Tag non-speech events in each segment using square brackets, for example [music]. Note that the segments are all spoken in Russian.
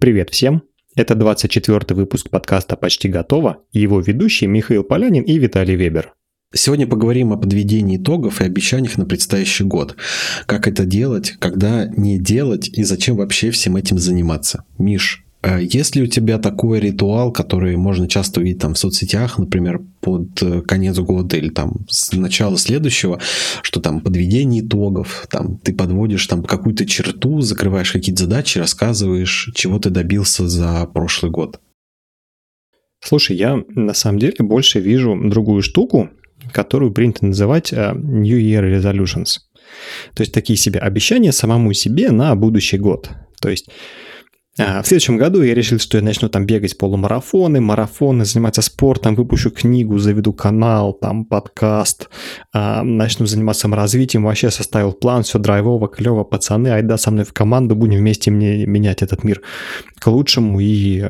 Привет всем! Это 24 выпуск подкаста «Почти готово» и его ведущие Михаил Полянин и Виталий Вебер. Сегодня поговорим о подведении итогов и обещаниях на предстоящий год. Как это делать, когда не делать и зачем вообще всем этим заниматься. Миш, есть ли у тебя такой ритуал, который можно часто увидеть там в соцсетях, например, под э, конец года или там с начала следующего, что там подведение итогов, там ты подводишь там какую-то черту, закрываешь какие-то задачи, рассказываешь, чего ты добился за прошлый год? Слушай, я на самом деле больше вижу другую штуку, которую принято называть э, New Year Resolutions. То есть такие себе обещания самому себе на будущий год. То есть в следующем году я решил, что я начну там бегать полумарафоны, марафоны, заниматься спортом, выпущу книгу, заведу канал, там подкаст, а, начну заниматься саморазвитием, вообще составил план, все драйвово, клево, пацаны, айда со мной в команду, будем вместе мне менять этот мир к лучшему и,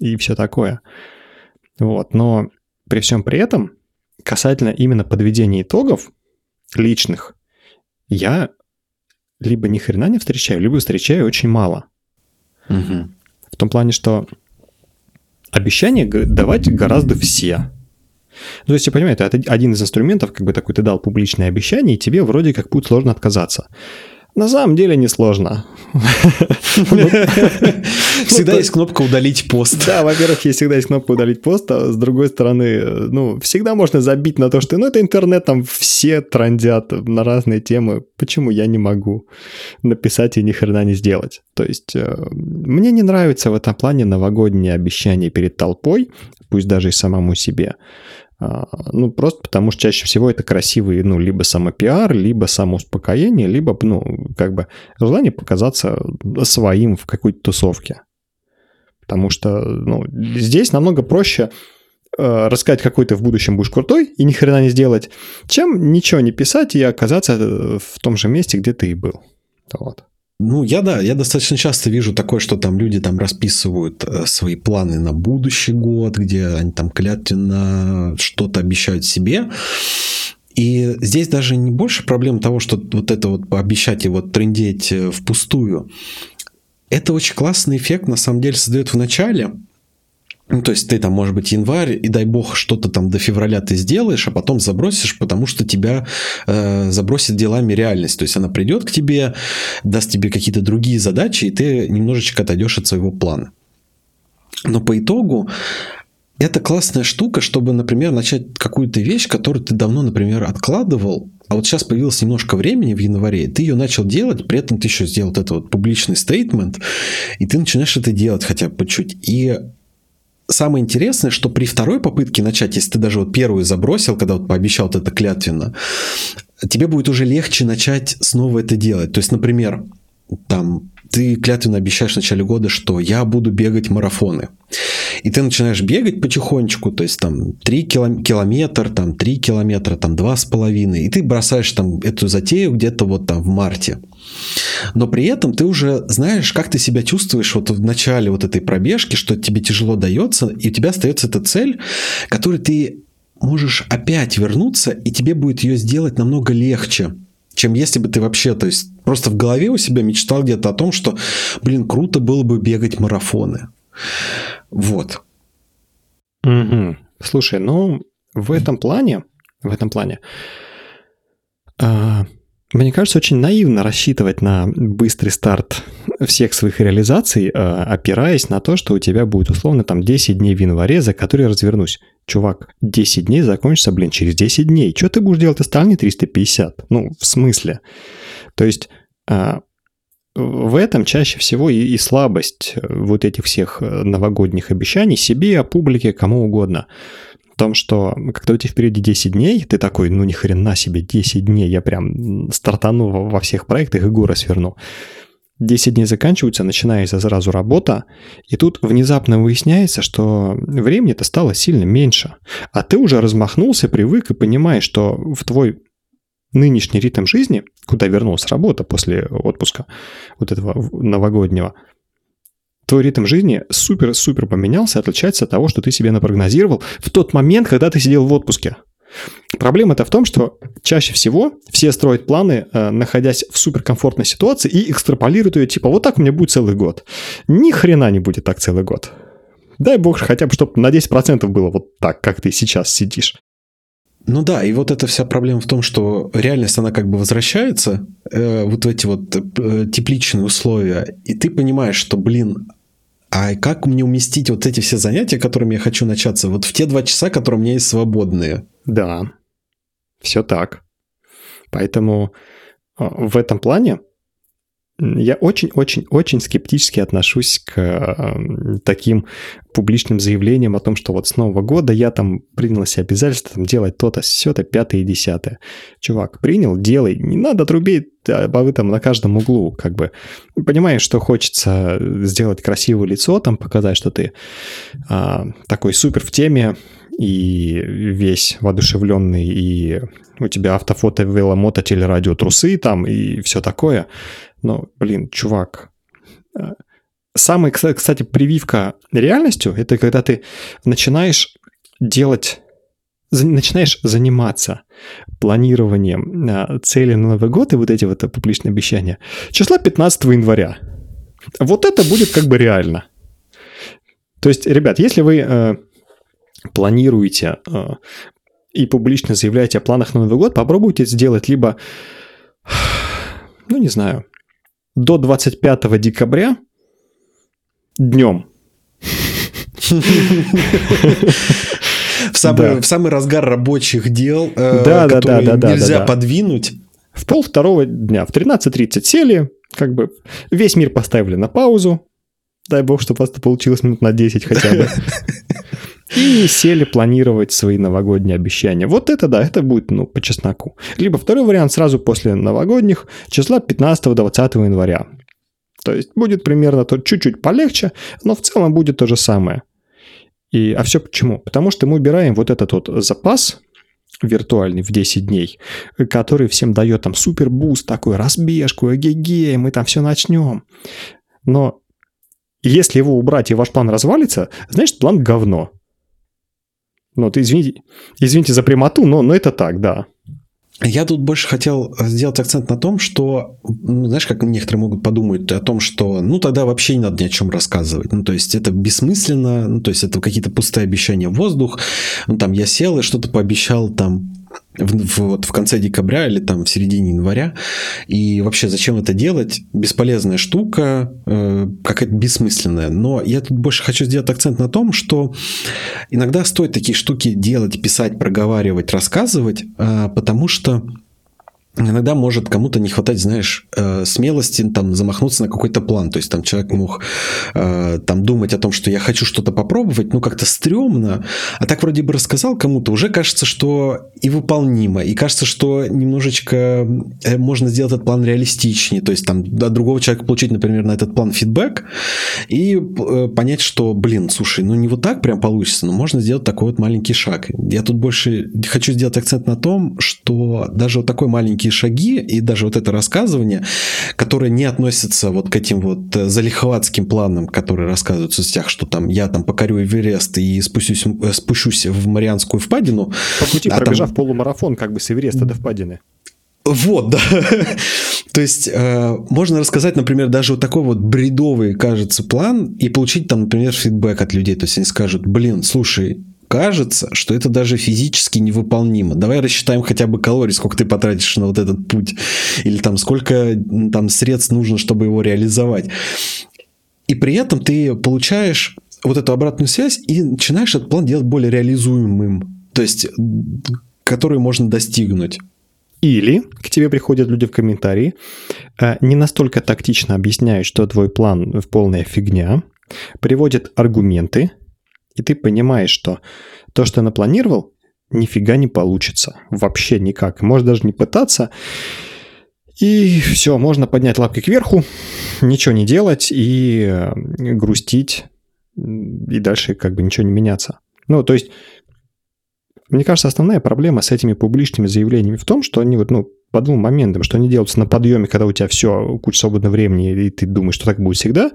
и все такое. Вот, но при всем при этом, касательно именно подведения итогов личных, я либо ни хрена не встречаю, либо встречаю очень мало – Угу. В том плане, что обещания давать гораздо все. Ну, то есть, я понимаю, это один из инструментов, как бы такой ты дал публичное обещание, и тебе вроде как будет сложно отказаться. На самом деле несложно. [laughs] Всегда есть кнопка «Удалить пост». Да, во-первых, есть всегда есть кнопка «Удалить пост», а с другой стороны, ну, всегда можно забить на то, что, ну, это интернет, там все трандят на разные темы. Почему я не могу написать и ни хрена не сделать? То есть, э, мне не нравится в этом плане новогодние обещания перед толпой, пусть даже и самому себе. А, ну, просто потому что чаще всего это красивый, ну, либо самопиар, либо самоуспокоение, либо, ну, как бы желание показаться своим в какой-то тусовке. Потому что, ну, здесь намного проще э, рассказать, какой ты в будущем будешь крутой и ни хрена не сделать, чем ничего не писать и оказаться э, в том же месте, где ты и был. Вот. Ну, я да, я достаточно часто вижу такое, что там люди там расписывают э, свои планы на будущий год, где они там клятвенно что-то обещают себе. И здесь даже не больше проблем того, что вот это вот пообещать и вот трендеть э, впустую. Это очень классный эффект, на самом деле, создает в начале, ну, то есть ты там, может быть, январь, и дай бог, что-то там до февраля ты сделаешь, а потом забросишь, потому что тебя э, забросит делами реальность. То есть она придет к тебе, даст тебе какие-то другие задачи, и ты немножечко отойдешь от своего плана. Но по итогу это классная штука, чтобы, например, начать какую-то вещь, которую ты давно, например, откладывал, а вот сейчас появилось немножко времени в январе, ты ее начал делать, при этом ты еще сделал вот этот вот публичный стейтмент, и ты начинаешь это делать хотя бы чуть. И самое интересное, что при второй попытке начать, если ты даже вот первую забросил, когда вот пообещал вот это клятвенно, тебе будет уже легче начать снова это делать. То есть, например, там ты клятвенно обещаешь в начале года, что я буду бегать марафоны. И ты начинаешь бегать потихонечку, то есть там 3 километра, там 3 километра, там 2,5. И ты бросаешь там эту затею где-то вот там в марте. Но при этом ты уже знаешь, как ты себя чувствуешь вот в начале вот этой пробежки, что тебе тяжело дается, и у тебя остается эта цель, которую ты можешь опять вернуться, и тебе будет ее сделать намного легче чем если бы ты вообще, то есть просто в голове у себя мечтал где-то о том, что, блин, круто было бы бегать марафоны. Вот. Угу. Слушай, ну в этом плане, в этом плане, э, мне кажется, очень наивно рассчитывать на быстрый старт всех своих реализаций, а, опираясь на то, что у тебя будет условно там 10 дней в январе, за которые развернусь. Чувак, 10 дней закончится, блин, через 10 дней. Что ты будешь делать остальные 350? Ну, в смысле? То есть а, в этом чаще всего и, и слабость вот этих всех э, новогодних обещаний себе, публике, кому угодно том, что когда у тебя впереди 10 дней, ты такой, ну ни хрена себе, 10 дней, я прям стартану во всех проектах и горы сверну. 10 дней заканчиваются, начинается сразу работа, и тут внезапно выясняется, что времени-то стало сильно меньше. А ты уже размахнулся, привык и понимаешь, что в твой нынешний ритм жизни, куда вернулась работа после отпуска вот этого новогоднего, твой ритм жизни супер-супер поменялся, отличается от того, что ты себе напрогнозировал в тот момент, когда ты сидел в отпуске. Проблема-то в том, что чаще всего все строят планы, э, находясь в суперкомфортной ситуации, и экстраполируют ее, типа, вот так у меня будет целый год. Ни хрена не будет так целый год. Дай бог хотя бы, чтобы на 10% было вот так, как ты сейчас сидишь. Ну да, и вот эта вся проблема в том, что реальность, она как бы возвращается, э, вот эти вот э, тепличные условия, и ты понимаешь, что, блин, а как мне уместить вот эти все занятия, которыми я хочу начаться, вот в те два часа, которые у меня есть свободные? Да, все так. Поэтому э, в этом плане я очень-очень-очень скептически отношусь к э, таким публичным заявлениям о том, что вот с Нового года я там принял себе обязательство там, делать то-то, все-то, пятое и десятое. Чувак, принял, делай. Не надо трубить бабы там на каждом углу, как бы. Понимаешь, что хочется сделать красивое лицо, там показать, что ты а, такой супер в теме, и весь воодушевленный, и у тебя автофото, веломото, телерадио, трусы там, и все такое. Но, блин, чувак, э, самая, кстати, прививка реальностью, это когда ты начинаешь делать начинаешь заниматься планированием э, цели на Новый год и вот эти вот публичные обещания числа 15 января. Вот это будет как бы реально. То есть, ребят, если вы э, планируете э, и публично заявляете о планах на Новый год, попробуйте сделать либо, ну не знаю, до 25 декабря днем. В самый, да. в самый разгар рабочих дел, э, да, которые да, да, нельзя да, да, подвинуть. В пол второго дня, в 13.30 сели, как бы весь мир поставили на паузу. Дай бог, чтобы у вас это получилось минут на 10 хотя бы. [laughs] И сели планировать свои новогодние обещания. Вот это да, это будет, ну, по чесноку. Либо второй вариант сразу после новогодних, числа 15-20 января. То есть будет примерно то чуть-чуть полегче, но в целом будет то же самое. И, а все почему? Потому что мы убираем вот этот вот запас виртуальный в 10 дней, который всем дает там супер boost, такой разбежку, эгегей, мы там все начнем. Но если его убрать и ваш план развалится, значит план говно. Ну, вот извините, извините за прямоту, но, но это так, да. Я тут больше хотел сделать акцент на том, что, ну, знаешь, как некоторые могут подумать о том, что, ну, тогда вообще не надо ни о чем рассказывать. Ну, то есть, это бессмысленно, ну, то есть, это какие-то пустые обещания в воздух. Ну, там, я сел и что-то пообещал там в, вот в конце декабря или там в середине января. И вообще, зачем это делать? Бесполезная штука, э, какая-то бессмысленная. Но я тут больше хочу сделать акцент на том, что иногда стоит такие штуки делать, писать, проговаривать, рассказывать, э, потому что иногда может кому-то не хватать, знаешь, э, смелости там замахнуться на какой-то план. То есть там человек мог э, там думать о том, что я хочу что-то попробовать, ну как-то стрёмно. А так вроде бы рассказал кому-то, уже кажется, что и выполнимо. И кажется, что немножечко э, можно сделать этот план реалистичнее. То есть там от другого человека получить, например, на этот план фидбэк и понять, что, блин, слушай, ну не вот так прям получится, но можно сделать такой вот маленький шаг. Я тут больше хочу сделать акцент на том, что даже вот такой маленький маленькие шаги, и даже вот это рассказывание, которое не относится вот к этим вот э, залихватским планам, которые рассказывают в соцсетях, что там я там покорю Эверест и спустюсь, э, спущусь в Марианскую впадину. По пути а пробежав там... полумарафон как бы с Эвереста до впадины. Вот, да. [laughs] То есть э, можно рассказать, например, даже вот такой вот бредовый, кажется, план и получить там, например, фидбэк от людей. То есть они скажут, блин, слушай, кажется, что это даже физически невыполнимо. Давай рассчитаем хотя бы калорий, сколько ты потратишь на вот этот путь. Или там сколько там средств нужно, чтобы его реализовать. И при этом ты получаешь вот эту обратную связь и начинаешь этот план делать более реализуемым. То есть, который можно достигнуть. Или к тебе приходят люди в комментарии, э, не настолько тактично объясняют, что твой план в полная фигня, приводят аргументы, и ты понимаешь, что то, что напланировал, нифига не получится. Вообще никак. Можешь даже не пытаться. И все, можно поднять лапки кверху, ничего не делать и э, грустить, и дальше как бы ничего не меняться. Ну, то есть, мне кажется, основная проблема с этими публичными заявлениями в том, что они вот, ну, по двум моментам, что они делаются на подъеме, когда у тебя все, куча свободного времени, и ты думаешь, что так будет всегда.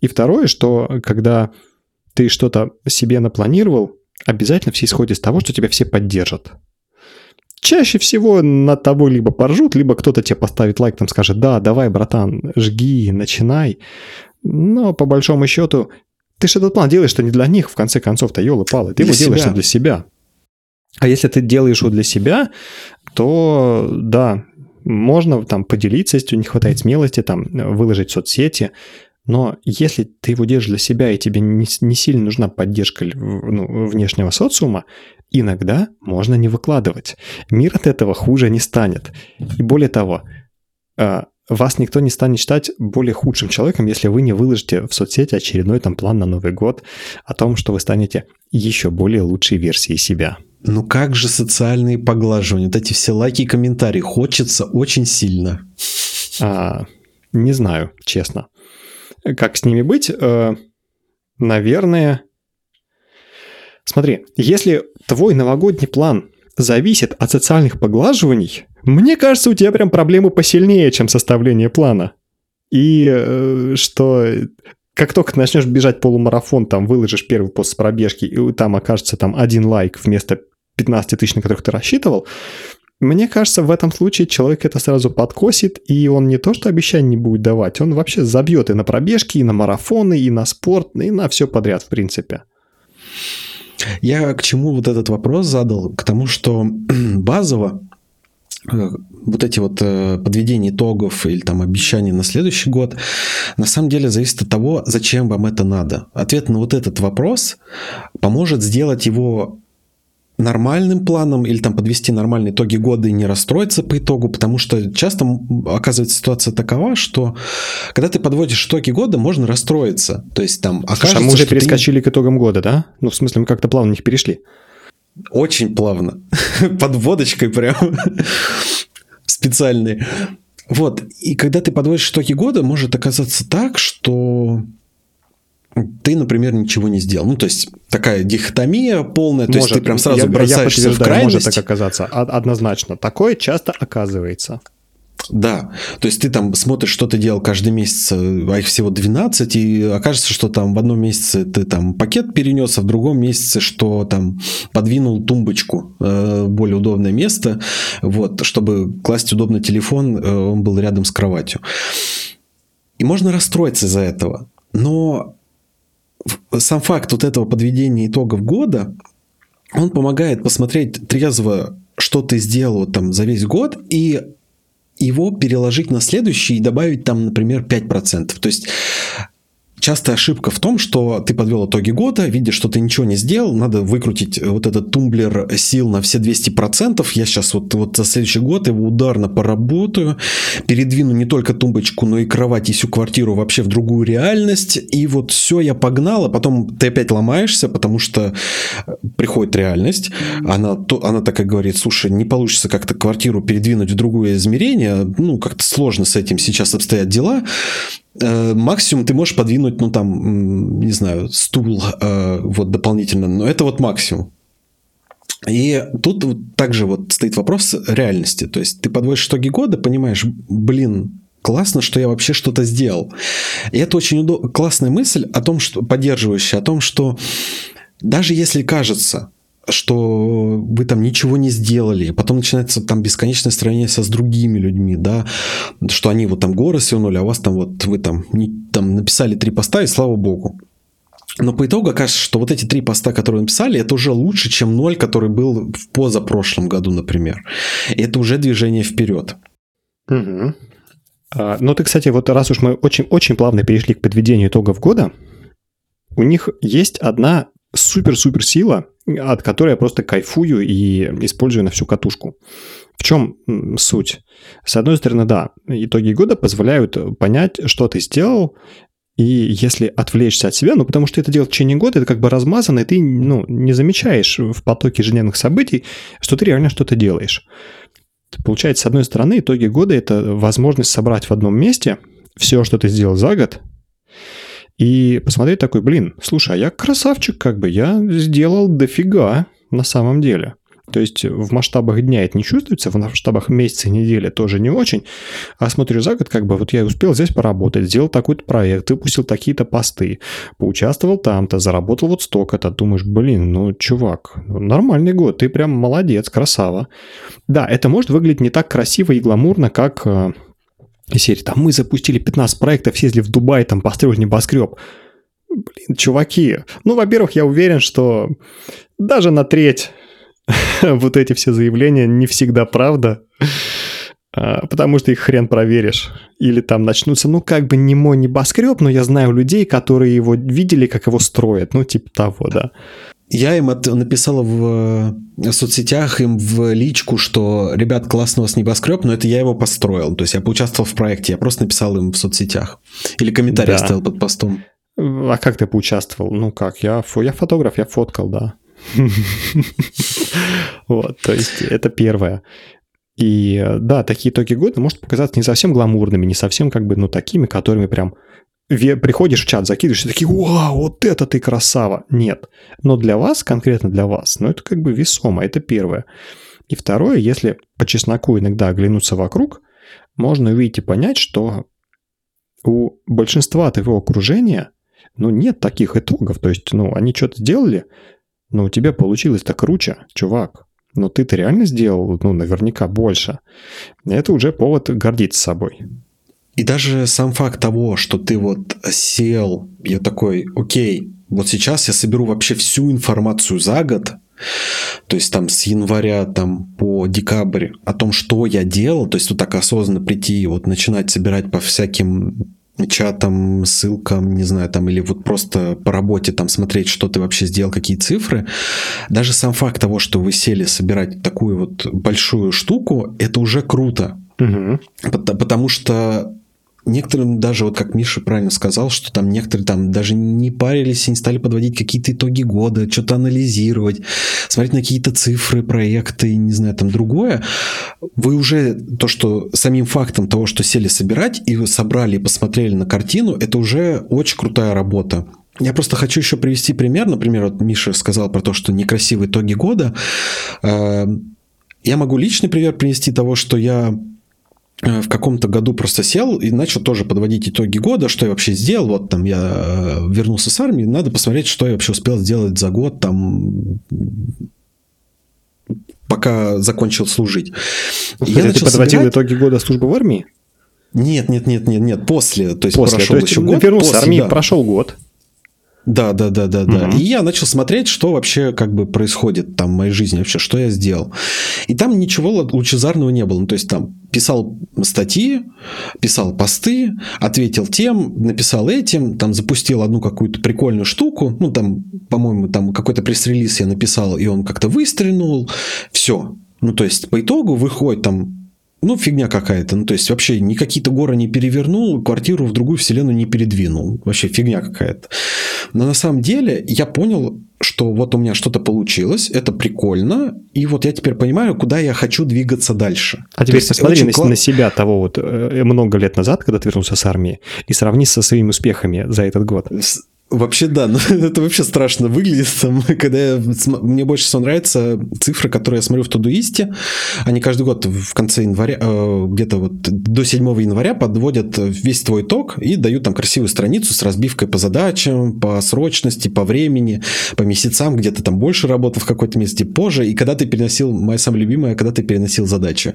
И второе, что когда ты что-то себе напланировал, обязательно все исходят из того, что тебя все поддержат. чаще всего над тобой либо поржут, либо кто-то тебе поставит лайк, там скажет, да, давай, братан, жги, начинай. Но по большому счету, ты же этот план делаешь, что не для них, в конце концов-то, елы-палы, ты Для его делаешь себя. для себя. А если ты делаешь его для себя, то да, можно там поделиться, если не хватает смелости, там выложить в соцсети. Но если ты его держишь для себя и тебе не, не сильно нужна поддержка ну, внешнего социума, иногда можно не выкладывать. Мир от этого хуже не станет. И более того, э, вас никто не станет считать более худшим человеком, если вы не выложите в соцсети очередной там план на Новый год о том, что вы станете еще более лучшей версией себя. Ну как же социальные поглаживания, вот эти все лайки и комментарии, хочется очень сильно. А, не знаю, честно. Как с ними быть? Э, наверное... Смотри, если твой новогодний план зависит от социальных поглаживаний, мне кажется, у тебя прям проблемы посильнее, чем составление плана. И э, что как только начнешь бежать полумарафон, там выложишь первый пост с пробежки, и там окажется там один лайк вместо 15 тысяч, на которых ты рассчитывал, мне кажется, в этом случае человек это сразу подкосит, и он не то что обещаний не будет давать, он вообще забьет и на пробежки, и на марафоны, и на спорт, и на все подряд, в принципе. Я к чему вот этот вопрос задал? К тому, что [clears throat] базово э, вот эти вот э, подведения итогов или там обещания на следующий год на самом деле зависит от того, зачем вам это надо. Ответ на вот этот вопрос поможет сделать его нормальным планом или там подвести нормальные итоги года и не расстроиться по итогу, потому что часто оказывается ситуация такова, что когда ты подводишь итоги года, можно расстроиться. То есть там Слушай, окажется, а мы уже что ты- перескочили к итогам года, да? Ну, в смысле, мы как-то плавно них перешли. Очень плавно. [laughs] Под водочкой прям. [laughs] Специальный. Вот. И когда ты подводишь итоги года, может оказаться так, что ты, например, ничего не сделал. Ну, то есть, такая дихотомия полная. То есть, ты прям сразу я, я бросаешься в подтверждаю, может крайность. так оказаться. Од- Однозначно. Такое часто оказывается. Да, то есть ты там смотришь, что ты делал каждый месяц, а их всего 12, и окажется, что там в одном месяце ты там пакет перенес, а в другом месяце, что там подвинул тумбочку э, более удобное место, вот, чтобы класть удобно телефон, э, он был рядом с кроватью. И можно расстроиться из-за этого. Но сам факт вот этого подведения итогов года, он помогает посмотреть трезво, что ты сделал там за весь год, и его переложить на следующий и добавить там, например, 5%. То есть частая ошибка в том, что ты подвел итоги года, видишь, что ты ничего не сделал, надо выкрутить вот этот тумблер сил на все 200%. Я сейчас вот, вот за следующий год его ударно поработаю, передвину не только тумбочку, но и кровать, и всю квартиру вообще в другую реальность. И вот все, я погнал, а потом ты опять ломаешься, потому что приходит реальность. Она, то, она так и говорит, слушай, не получится как-то квартиру передвинуть в другое измерение, ну, как-то сложно с этим сейчас обстоят дела. Э, Максимум ты можешь подвинуть, ну, там, не знаю, стул э, вот дополнительно, но это вот максимум. И тут также вот стоит вопрос реальности. То есть ты подводишь итоги года, понимаешь, блин, классно, что я вообще что-то сделал. И это очень удо- классная мысль о том, что поддерживающая, о том, что даже если кажется, что вы там ничего не сделали, потом начинается там бесконечное сравнение со с другими людьми, да, что они вот там горы свернули, а вас там вот вы там, не, там написали три поста, и слава богу. Но по итогу окажется, что вот эти три поста, которые написали, это уже лучше, чем ноль, который был в позапрошлом году, например. И это уже движение вперед. Мгм. А, ну, ты, кстати, вот раз уж мы очень-очень плавно перешли к подведению итогов года, у них есть одна супер-супер сила, от которой я просто кайфую и использую на всю катушку. В чем суть? С одной стороны, да, итоги года позволяют понять, что ты сделал, и если отвлечься от себя, ну, потому что это делать в течение года, это как бы размазано, и ты, ну, не замечаешь в потоке ежедневных событий, что ты реально что-то делаешь. Получается, с одной стороны, итоги года – это возможность собрать в одном месте все, что ты сделал за год, и посмотреть такой, блин, слушай, а я красавчик как бы, я сделал дофига на самом деле. То есть в масштабах дня это не чувствуется, в масштабах месяца, недели тоже не очень. А смотрю за год, как бы вот я успел здесь поработать, сделал такой-то проект, выпустил такие-то посты, поучаствовал там-то, заработал вот столько-то. Думаешь, блин, ну, чувак, ну, нормальный год, ты прям молодец, красава. Да, это может выглядеть не так красиво и гламурно, как э, серии, там мы запустили 15 проектов, съездили в Дубай, там построили небоскреб. Блин, чуваки, ну, во-первых, я уверен, что даже на треть [laughs] вот эти все заявления не всегда правда, а, потому что их хрен проверишь. Или там начнутся, ну, как бы не мой небоскреб, но я знаю людей, которые его видели, как его строят, ну, типа того, да. Я им от, написал в, в соцсетях, им в личку, что, ребят, классно у вас небоскреб, но это я его построил. То есть я поучаствовал в проекте, я просто написал им в соцсетях. Или комментарий да. оставил под постом. А как ты поучаствовал? Ну как, я, я фотограф, я фоткал, да. [laughs] Вот, то есть это первое. И да, такие итоги года может показаться не совсем гламурными, не совсем как бы, ну, такими, которыми прям приходишь в чат, закидываешь, и такие, вау, вот это ты красава. Нет. Но для вас, конкретно для вас, ну, это как бы весомо, это первое. И второе, если по чесноку иногда оглянуться вокруг, можно увидеть и понять, что у большинства твоего окружения, ну, нет таких итогов. То есть, ну, они что-то сделали, но у тебя получилось-то круче, чувак. Но ты-то реально сделал, ну, наверняка больше. Это уже повод гордиться собой. И даже сам факт того, что ты вот сел, я такой, окей, вот сейчас я соберу вообще всю информацию за год, то есть там с января там по декабрь о том, что я делал, то есть вот так осознанно прийти и вот начинать собирать по всяким чатам, ссылкам, не знаю, там, или вот просто по работе там смотреть, что ты вообще сделал, какие цифры. Даже сам факт того, что вы сели собирать такую вот большую штуку, это уже круто. Угу. Потому что некоторым даже, вот как Миша правильно сказал, что там некоторые там даже не парились и не стали подводить какие-то итоги года, что-то анализировать, смотреть на какие-то цифры, проекты, не знаю, там другое. Вы уже то, что самим фактом того, что сели собирать и собрали и посмотрели на картину, это уже очень крутая работа. Я просто хочу еще привести пример. Например, вот Миша сказал про то, что некрасивые итоги года. Э, я могу личный пример принести того, что я в каком-то году просто сел и начал тоже подводить итоги года, что я вообще сделал. Вот там я э, вернулся с армии, надо посмотреть, что я вообще успел сделать за год, там пока закончил служить. я ты подводил собирать... итоги года службы в армии? Нет, нет, нет, нет, нет, после. То есть после. прошел то есть еще год. Вернулся с армии, да. прошел год. Да, да, да, да, да. Угу. И я начал смотреть, что вообще как бы происходит там в моей жизни вообще, что я сделал. И там ничего лучезарного не было. Ну, то есть там писал статьи, писал посты, ответил тем, написал этим, там запустил одну какую-то прикольную штуку. Ну, там, по-моему, там какой-то пресс-релиз я написал, и он как-то выстрелил. Все. Ну, то есть по итогу выходит там ну, фигня какая-то. Ну, то есть, вообще ни какие-то горы не перевернул, квартиру в другую вселенную не передвинул. Вообще фигня какая-то. Но на самом деле я понял, что вот у меня что-то получилось, это прикольно, и вот я теперь понимаю, куда я хочу двигаться дальше. А теперь посмотри на, кла... на себя того вот э, много лет назад, когда ты вернулся с армии, и сравни со своими успехами за этот год. Вообще, да, но [laughs] это вообще страшно выглядит. Там, когда я, мне больше всего нравятся цифры, которые я смотрю в Тудуисте. Они каждый год в конце января, э, где-то вот до 7 января подводят весь твой итог и дают там красивую страницу с разбивкой по задачам, по срочности, по времени, по месяцам, где-то там больше работал в какой-то месте позже. И когда ты переносил, моя самая любимая, когда ты переносил задачи.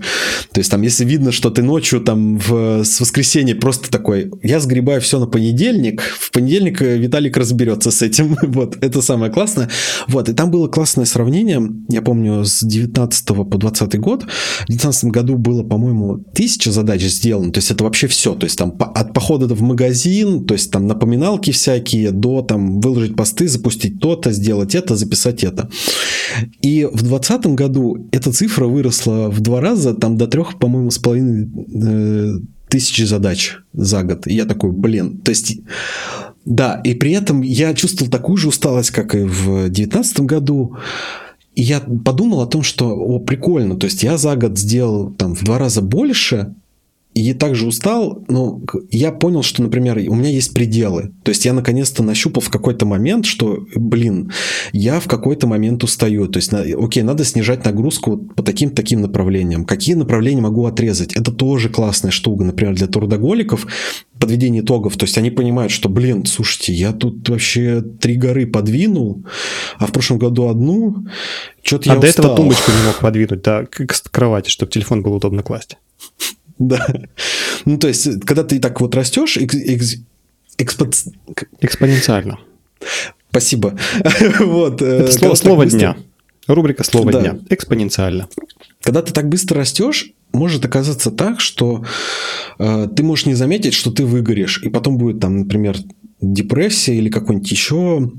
То есть там, если видно, что ты ночью там в, с воскресенья просто такой, я сгребаю все на понедельник, в понедельник э, Виталий Толик разберется с этим. [laughs] вот, это самое классное. Вот, и там было классное сравнение, я помню, с 19 по 20 год. В 19 году было, по-моему, тысяча задач сделано, то есть это вообще все. То есть там от похода в магазин, то есть там напоминалки всякие, до там выложить посты, запустить то-то, сделать это, записать это. И в 2020 году эта цифра выросла в два раза, там до трех, по-моему, с половиной э, тысячи задач за год. И я такой, блин, то есть да, и при этом я чувствовал такую же усталость, как и в 2019 году. И я подумал о том, что, о, прикольно, то есть я за год сделал там в два раза больше, и также устал, но я понял, что, например, у меня есть пределы. То есть я наконец-то нащупал в какой-то момент, что, блин, я в какой-то момент устаю. То есть, окей, надо снижать нагрузку по таким-таким направлениям. Какие направления могу отрезать? Это тоже классная штука, например, для трудоголиков, подведение итогов. То есть они понимают, что, блин, слушайте, я тут вообще три горы подвинул, а в прошлом году одну, что-то а я до устал. этого тумбочку не мог подвинуть, да, к кровати, чтобы телефон было удобно класть. [laughs] Да. Ну, то есть, когда ты так вот растешь, экс, экс, экспо... экспоненциально. Спасибо. [laughs] вот. Э, Это слово, слово быстро... дня. Рубрика «Слово да. дня». Экспоненциально. Когда ты так быстро растешь, может оказаться так, что э, ты можешь не заметить, что ты выгоришь, и потом будет там, например, депрессия или какой-нибудь еще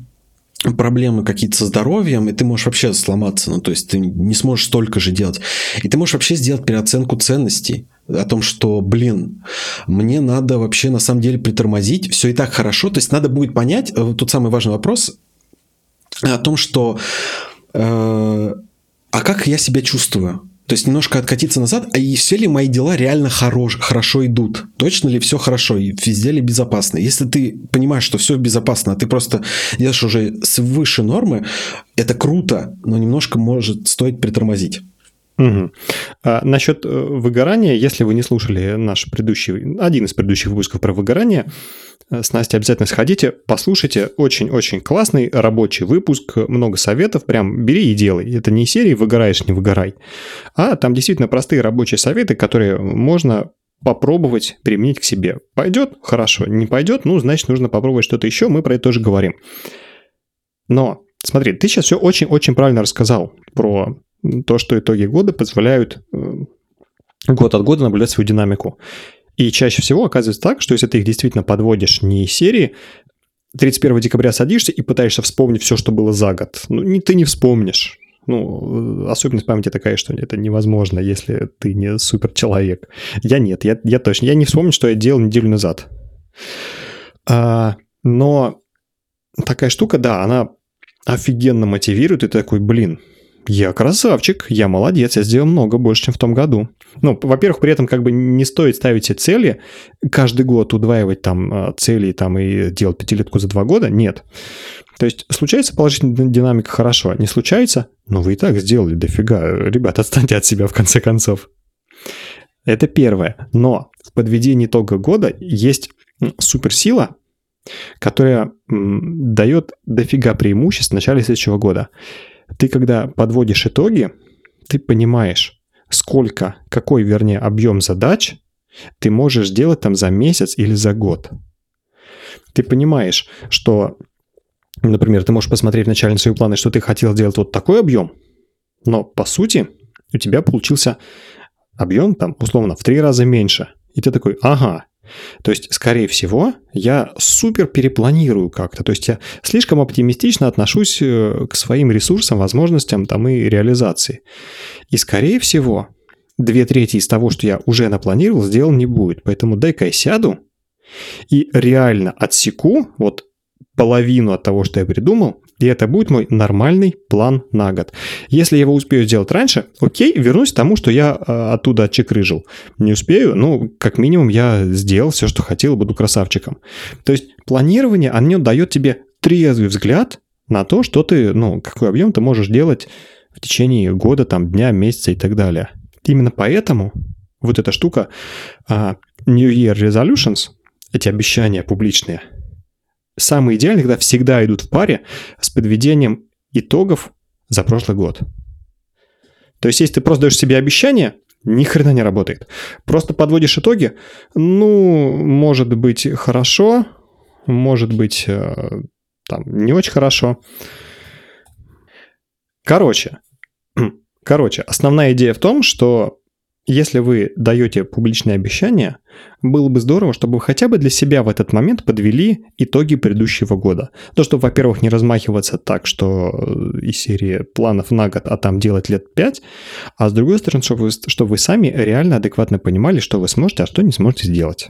проблемы какие-то со здоровьем, и ты можешь вообще сломаться, ну, то есть ты не сможешь столько же делать. И ты можешь вообще сделать переоценку ценностей о том, что, блин, мне надо вообще на самом деле притормозить, все и так хорошо, то есть надо будет понять, э, тут самый важный вопрос о том, что э, а как я себя чувствую? То есть немножко откатиться назад, а и все ли мои дела реально хорош, хорошо идут? Точно ли все хорошо и везде ли безопасно? Если ты понимаешь, что все безопасно, а ты просто делаешь уже свыше нормы, это круто, но немножко может стоить притормозить. Угу. А, насчет э, выгорания, если вы не слушали наш предыдущий, один из предыдущих выпусков про выгорание, э, с Настей обязательно сходите, послушайте. Очень-очень классный рабочий выпуск, много советов, прям бери и делай. Это не серии «выгораешь, не выгорай», а там действительно простые рабочие советы, которые можно попробовать применить к себе. Пойдет? Хорошо. Не пойдет? Ну, значит, нужно попробовать что-то еще. Мы про это тоже говорим. Но, смотри, ты сейчас все очень-очень правильно рассказал про то, что итоги года позволяют э, год от года наблюдать свою динамику. И чаще всего оказывается так, что если ты их действительно подводишь не серии, 31 декабря садишься и пытаешься вспомнить все, что было за год. Ну, не, ты не вспомнишь. Ну, э, особенность памяти такая, что это невозможно, если ты не супер человек. Я нет, я, я точно. Я не вспомню, что я делал неделю назад. А, но такая штука, да, она офигенно мотивирует, и ты такой, блин, я красавчик, я молодец, я сделал много больше, чем в том году. Ну, во-первых, при этом как бы не стоит ставить себе цели, каждый год удваивать там а, цели там, и делать пятилетку за два года, нет. То есть случается положительная динамика, хорошо, не случается, но вы и так сделали дофига. Ребят, отстаньте от себя в конце концов. Это первое. Но в подведении итога года есть суперсила, которая дает дофига преимуществ в начале следующего года ты когда подводишь итоги, ты понимаешь, сколько, какой, вернее, объем задач ты можешь сделать там за месяц или за год. Ты понимаешь, что, например, ты можешь посмотреть вначале на свои планы, что ты хотел сделать вот такой объем, но по сути у тебя получился объем там условно в три раза меньше. И ты такой, ага, то есть, скорее всего, я супер перепланирую как-то. То есть я слишком оптимистично отношусь э, к своим ресурсам, возможностям там и реализации. И, скорее всего, две трети из того, что я уже напланировал, сделал не будет. Поэтому дай-ка я сяду и реально отсеку вот половину от того, что я придумал, и это будет мой нормальный план на год. Если я его успею сделать раньше, окей, вернусь к тому, что я э, оттуда отчекрыжил. Не успею, ну, как минимум я сделал все, что хотел, буду красавчиком. То есть планирование, оно дает тебе трезвый взгляд на то, что ты, ну, какой объем ты можешь делать в течение года, там, дня, месяца и так далее. Именно поэтому вот эта штука uh, New Year Resolutions, эти обещания публичные – самые идеальные, когда всегда идут в паре с подведением итогов за прошлый год. То есть, если ты просто даешь себе обещание, ни хрена не работает. Просто подводишь итоги, ну, может быть хорошо, может быть э, там не очень хорошо. Короче, [clears throat] короче, основная идея в том, что если вы даете публичные обещания, было бы здорово, чтобы вы хотя бы для себя в этот момент подвели итоги предыдущего года. То, чтобы, во-первых, не размахиваться так, что э, из серии планов на год, а там делать лет 5, а с другой стороны, чтобы вы, чтобы вы сами реально адекватно понимали, что вы сможете, а что не сможете сделать.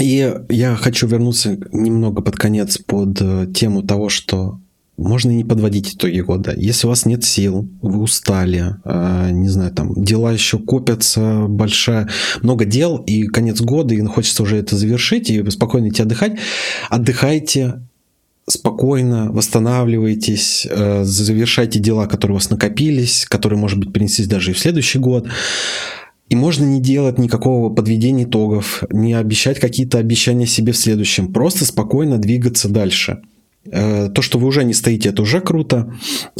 И я хочу вернуться немного под конец под э, тему того, что можно не подводить итоги года. Если у вас нет сил, вы устали, э, не знаю, там дела еще копятся, большая, много дел, и конец года, и хочется уже это завершить, и спокойно идти отдыхать, отдыхайте, спокойно восстанавливайтесь, э, завершайте дела, которые у вас накопились, которые, может быть, принеслись даже и в следующий год. И можно не делать никакого подведения итогов, не обещать какие-то обещания себе в следующем. Просто спокойно двигаться дальше. Э, то, что вы уже не стоите, это уже круто.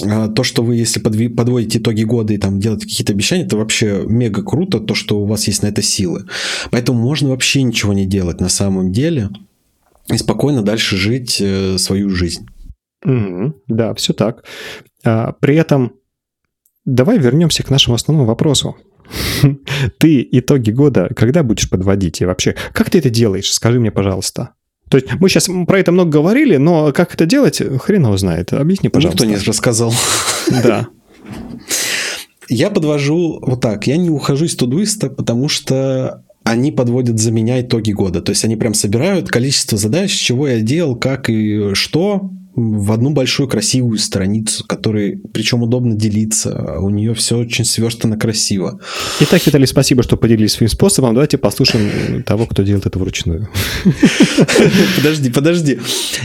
Э, то, что вы, если подводите итоги года и там делаете какие-то обещания, это вообще мега круто, то, что у вас есть на это силы. Поэтому можно вообще ничего не делать на самом деле и спокойно дальше жить э, свою жизнь. Mm-hmm. Да, все так. А, при этом давай вернемся к нашему основному вопросу. [laughs] Ты итоги года когда будешь подводить? И вообще, как ты это делаешь? Скажи мне, пожалуйста. То есть мы сейчас про это много говорили, но как это делать, хрен его знает. Объясни, пожалуйста. Никто не рассказал. Да. Я подвожу вот так. Я не ухожу из тудуиста, потому что они подводят за меня итоги года. То есть они прям собирают количество задач, чего я делал, как и что, в одну большую красивую страницу, которой причем удобно делиться. У нее все очень сверстано красиво. Итак, Виталий, спасибо, что поделились своим способом. Давайте послушаем того, кто делает это вручную. [laughs] Подожди, подожди.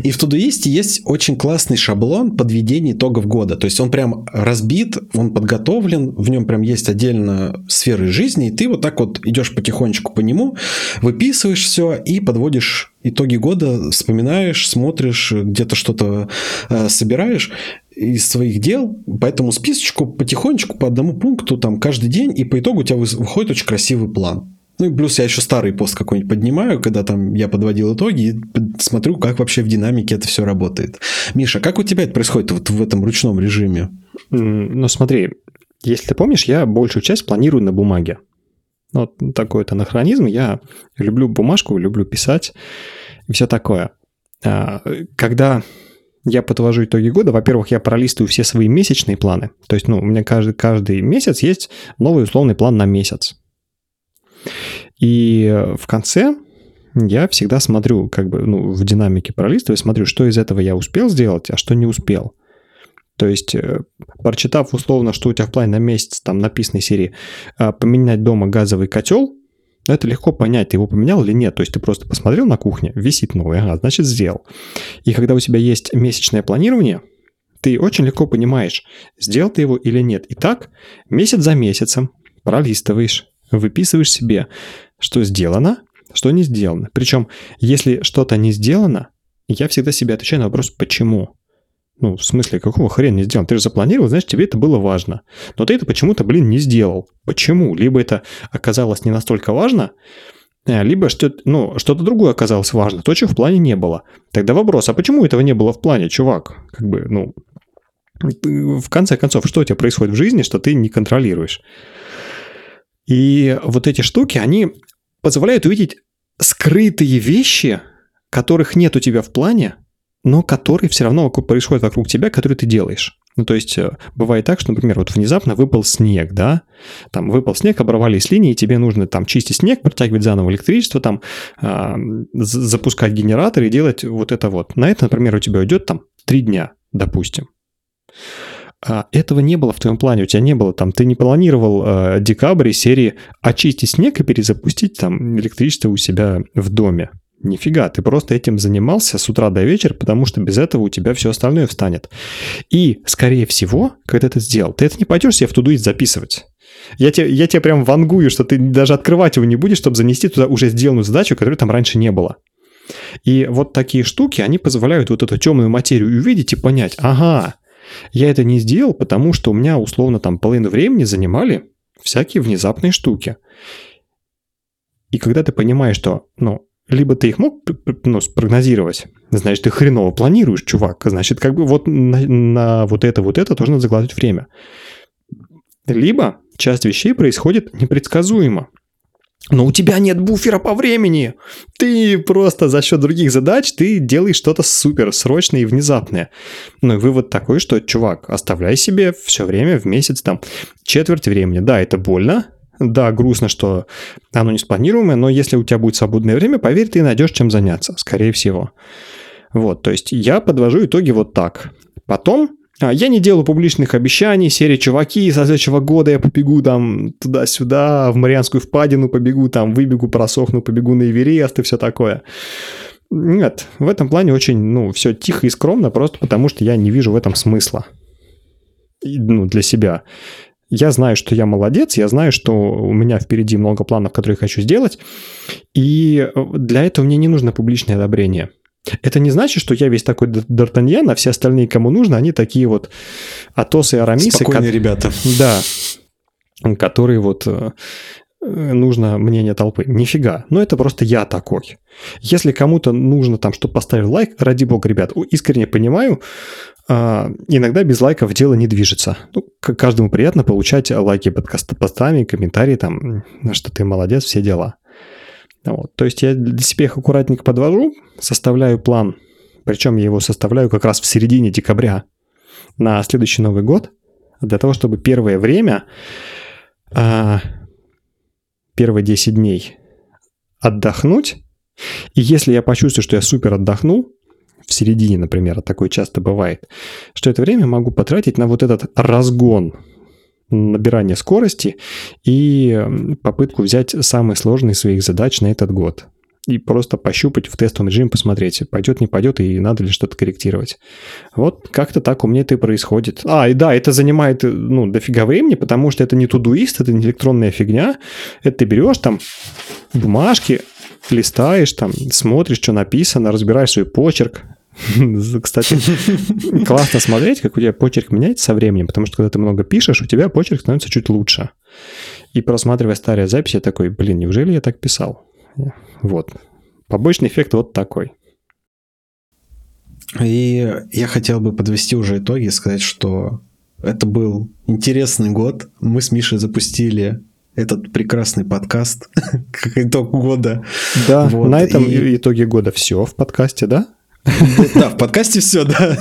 И в Тудуисте есть очень классный шаблон подведения итогов года. То есть он прям разбит, он подготовлен, в нем прям есть отдельно сферы жизни, и ты вот так вот идешь потихонечку по нему, выписываешь все и подводишь итоги года вспоминаешь, смотришь, где-то что-то э, собираешь из своих дел, по этому списочку потихонечку по одному пункту там каждый день, и по итогу у тебя выходит очень красивый план. Ну и плюс я еще старый пост какой-нибудь поднимаю, когда там я подводил итоги и смотрю, как вообще в динамике это все работает. Миша, как у тебя это происходит вот в этом ручном режиме? Ну смотри, если ты помнишь, я большую часть планирую на бумаге. Вот такой вот анахронизм. Я люблю бумажку, люблю писать и все такое. А, когда я подвожу итоги года, во-первых, я пролистываю все свои месячные планы. То есть, ну, у меня каждый, каждый месяц есть новый условный план на месяц. И в конце я всегда смотрю, как бы, ну, в динамике пролистываю, смотрю, что из этого я успел сделать, а что не успел. То есть, э, прочитав условно, что у тебя в плане на месяц, там написанной серии, а, поменять дома газовый котел, это легко понять, ты его поменял или нет. То есть ты просто посмотрел на кухне, висит новый, ага, значит сделал. И когда у тебя есть месячное планирование, ты очень легко понимаешь, сделал ты его или нет. И так месяц за месяцем пролистываешь, выписываешь себе, что сделано, что не сделано. Причем, если что-то не сделано, я всегда себе отвечаю на вопрос «почему?». Ну, в смысле, какого хрена не сделал? Ты же запланировал, значит, тебе это было важно. Но ты это почему-то, блин, не сделал. Почему? Либо это оказалось не настолько важно, э, либо что-то, ну, что-то другое оказалось важно, то, чего в плане не было. Тогда вопрос, а почему этого не было в плане, чувак? Как бы, ну, в конце концов, что у тебя происходит в жизни, что ты не контролируешь? И вот эти штуки, они позволяют увидеть скрытые вещи, которых нет у тебя в плане, но которые все равно происходят вокруг тебя, которые ты делаешь. Ну, то есть, э, бывает так, что, например, вот внезапно выпал снег, да, там выпал снег, оборвались линии, и тебе нужно там чистить снег, протягивать заново электричество, там э, запускать генератор и делать вот это вот. На это, например, у тебя уйдет там три дня, допустим. А этого не было в твоем плане, у тебя не было там, ты не планировал э, декабрь серии очистить снег и перезапустить там электричество у себя в доме. Нифига, ты просто этим занимался с утра до вечера, потому что без этого у тебя все остальное встанет. И, скорее всего, когда ты это сделал, ты это не пойдешь себе в тудуист записывать. Я тебе, я тебе прям вангую, что ты даже открывать его не будешь, чтобы занести туда уже сделанную задачу, которой там раньше не было. И вот такие штуки, они позволяют вот эту темную материю увидеть и понять, ага, я это не сделал, потому что у меня условно там половину времени занимали всякие внезапные штуки. И когда ты понимаешь, что, ну, либо ты их мог ну, спрогнозировать, значит, ты хреново планируешь, чувак, значит, как бы вот на, на вот это, вот это тоже надо закладывать время. Либо часть вещей происходит непредсказуемо. Но у тебя нет буфера по времени. Ты просто за счет других задач ты делаешь что-то супер срочное и внезапное. Ну и вывод такой, что, чувак, оставляй себе все время в месяц там четверть времени. Да, это больно, да, грустно, что оно не спланируемое, но если у тебя будет свободное время, поверь, ты найдешь чем заняться, скорее всего. Вот, то есть я подвожу итоги вот так. Потом а, я не делаю публичных обещаний, серии «Чуваки, со следующего года я побегу там туда-сюда, в Марианскую впадину побегу, там выбегу, просохну, побегу на Эверест и все такое». Нет, в этом плане очень, ну, все тихо и скромно, просто потому что я не вижу в этом смысла. Ну, для себя. Я знаю, что я молодец, я знаю, что у меня впереди много планов, которые я хочу сделать, и для этого мне не нужно публичное одобрение – это не значит, что я весь такой Д'Артаньян, а все остальные, кому нужно, они такие вот Атосы и Арамисы. Спокойные ко- ребята. Да, которые вот э, нужно мнение толпы. Нифига. Но это просто я такой. Если кому-то нужно там, чтобы поставил лайк, ради бога, ребят, искренне понимаю, иногда без лайков дело не движется. Ну, каждому приятно получать лайки под постами, комментарии там, что ты молодец, все дела. Вот. То есть я для себя их аккуратненько подвожу, составляю план, причем я его составляю как раз в середине декабря на следующий Новый год, для того, чтобы первое время, а, первые 10 дней отдохнуть, и если я почувствую, что я супер отдохнул, в середине, например, а такое часто бывает, что это время могу потратить на вот этот разгон набирание скорости и попытку взять самые сложные своих задач на этот год. И просто пощупать в тестовом режиме, посмотреть, пойдет, не пойдет, и надо ли что-то корректировать. Вот как-то так у меня это и происходит. А, и да, это занимает, ну, дофига времени, потому что это не тудуист, это не электронная фигня. Это ты берешь там бумажки, листаешь, там, смотришь, что написано, разбираешь свой почерк, [laughs] Кстати, классно смотреть, как у тебя почерк меняется со временем, потому что когда ты много пишешь, у тебя почерк становится чуть лучше. И просматривая старые записи, я такой, блин, неужели я так писал? Вот. Побочный эффект вот такой. И я хотел бы подвести уже итоги и сказать, что это был интересный год. Мы с Мишей запустили этот прекрасный подкаст [laughs] как итог года. Да, вот. на этом и... итоге года все в подкасте, да? Да, в подкасте все, да.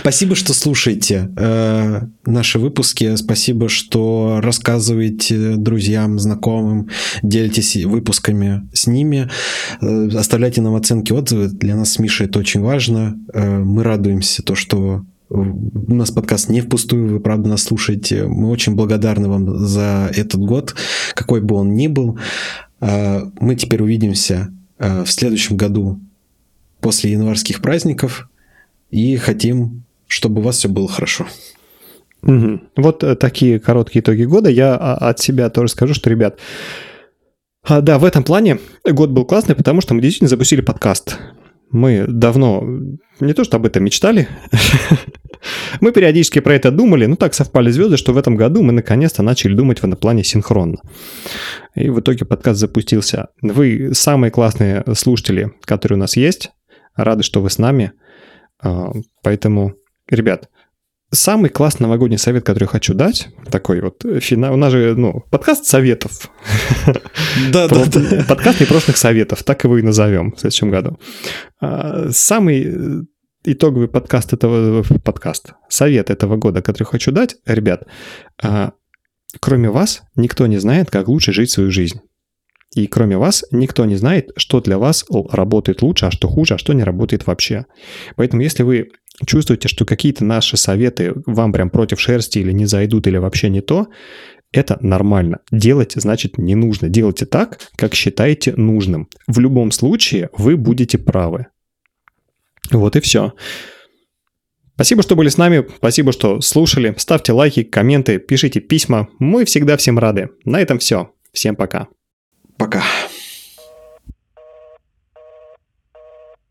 Спасибо, что слушаете э, наши выпуски. Спасибо, что рассказываете друзьям, знакомым, делитесь выпусками с ними. Э, оставляйте нам оценки, отзывы. Для нас с Мишей это очень важно. Э, мы радуемся то, что у нас подкаст не впустую, вы правда нас слушаете. Мы очень благодарны вам за этот год, какой бы он ни был. Мы теперь увидимся в следующем году после январских праздников и хотим, чтобы у вас все было хорошо. Угу. Вот э, такие короткие итоги года. Я а, от себя тоже скажу, что, ребят, а, да, в этом плане год был классный, потому что мы действительно запустили подкаст. Мы давно не то что об этом мечтали, [laughs] мы периодически про это думали, но так совпали звезды, что в этом году мы наконец-то начали думать в этом плане синхронно. И в итоге подкаст запустился. Вы самые классные слушатели, которые у нас есть. Рады, что вы с нами. А, поэтому, ребят, самый классный новогодний совет, который я хочу дать, такой вот финал, у нас же, ну, подкаст советов. [laughs] Да, да, да. Подкаст непрошенных советов, так его и назовем в следующем году. А, самый итоговый подкаст этого, подкаст, совет этого года, который хочу дать, ребят, а, кроме вас никто не знает, как лучше жить свою жизнь. И кроме вас никто не знает, что для вас работает лучше, а что хуже, а что не работает вообще. Поэтому если вы чувствуете, что какие-то наши советы вам прям против шерсти или не зайдут, или вообще не то, это нормально. Делать, значит, не нужно. Делайте так, как считаете нужным. В любом случае вы будете правы. Вот и все. Спасибо, что были с нами, спасибо, что слушали. Ставьте лайки, комменты, пишите письма. Мы всегда всем рады. На этом все. Всем пока. Пока.